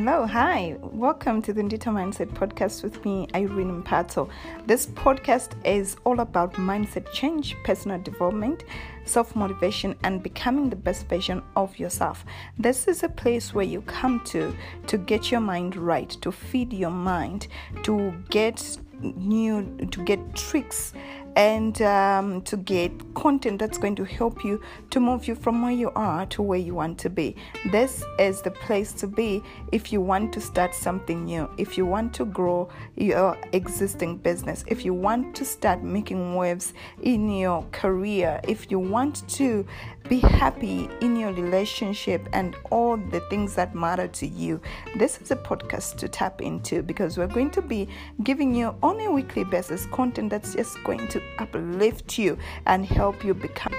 Hello, hi, welcome to the Nditha Mindset Podcast with me, Irene Mpato. This podcast is all about mindset change, personal development, self motivation, and becoming the best version of yourself. This is a place where you come to to get your mind right, to feed your mind, to get new, to get tricks and um, to get content that's going to help you to move you from where you are to where you want to be. This is the place to be if you want to start something new, if you want to grow your existing business, if you want to start making waves in your career, if you want to be happy in your relationship and all the things that matter to you. This is a podcast to tap into because we're going to be giving you on a weekly basis content that's just going to uplift you and help you become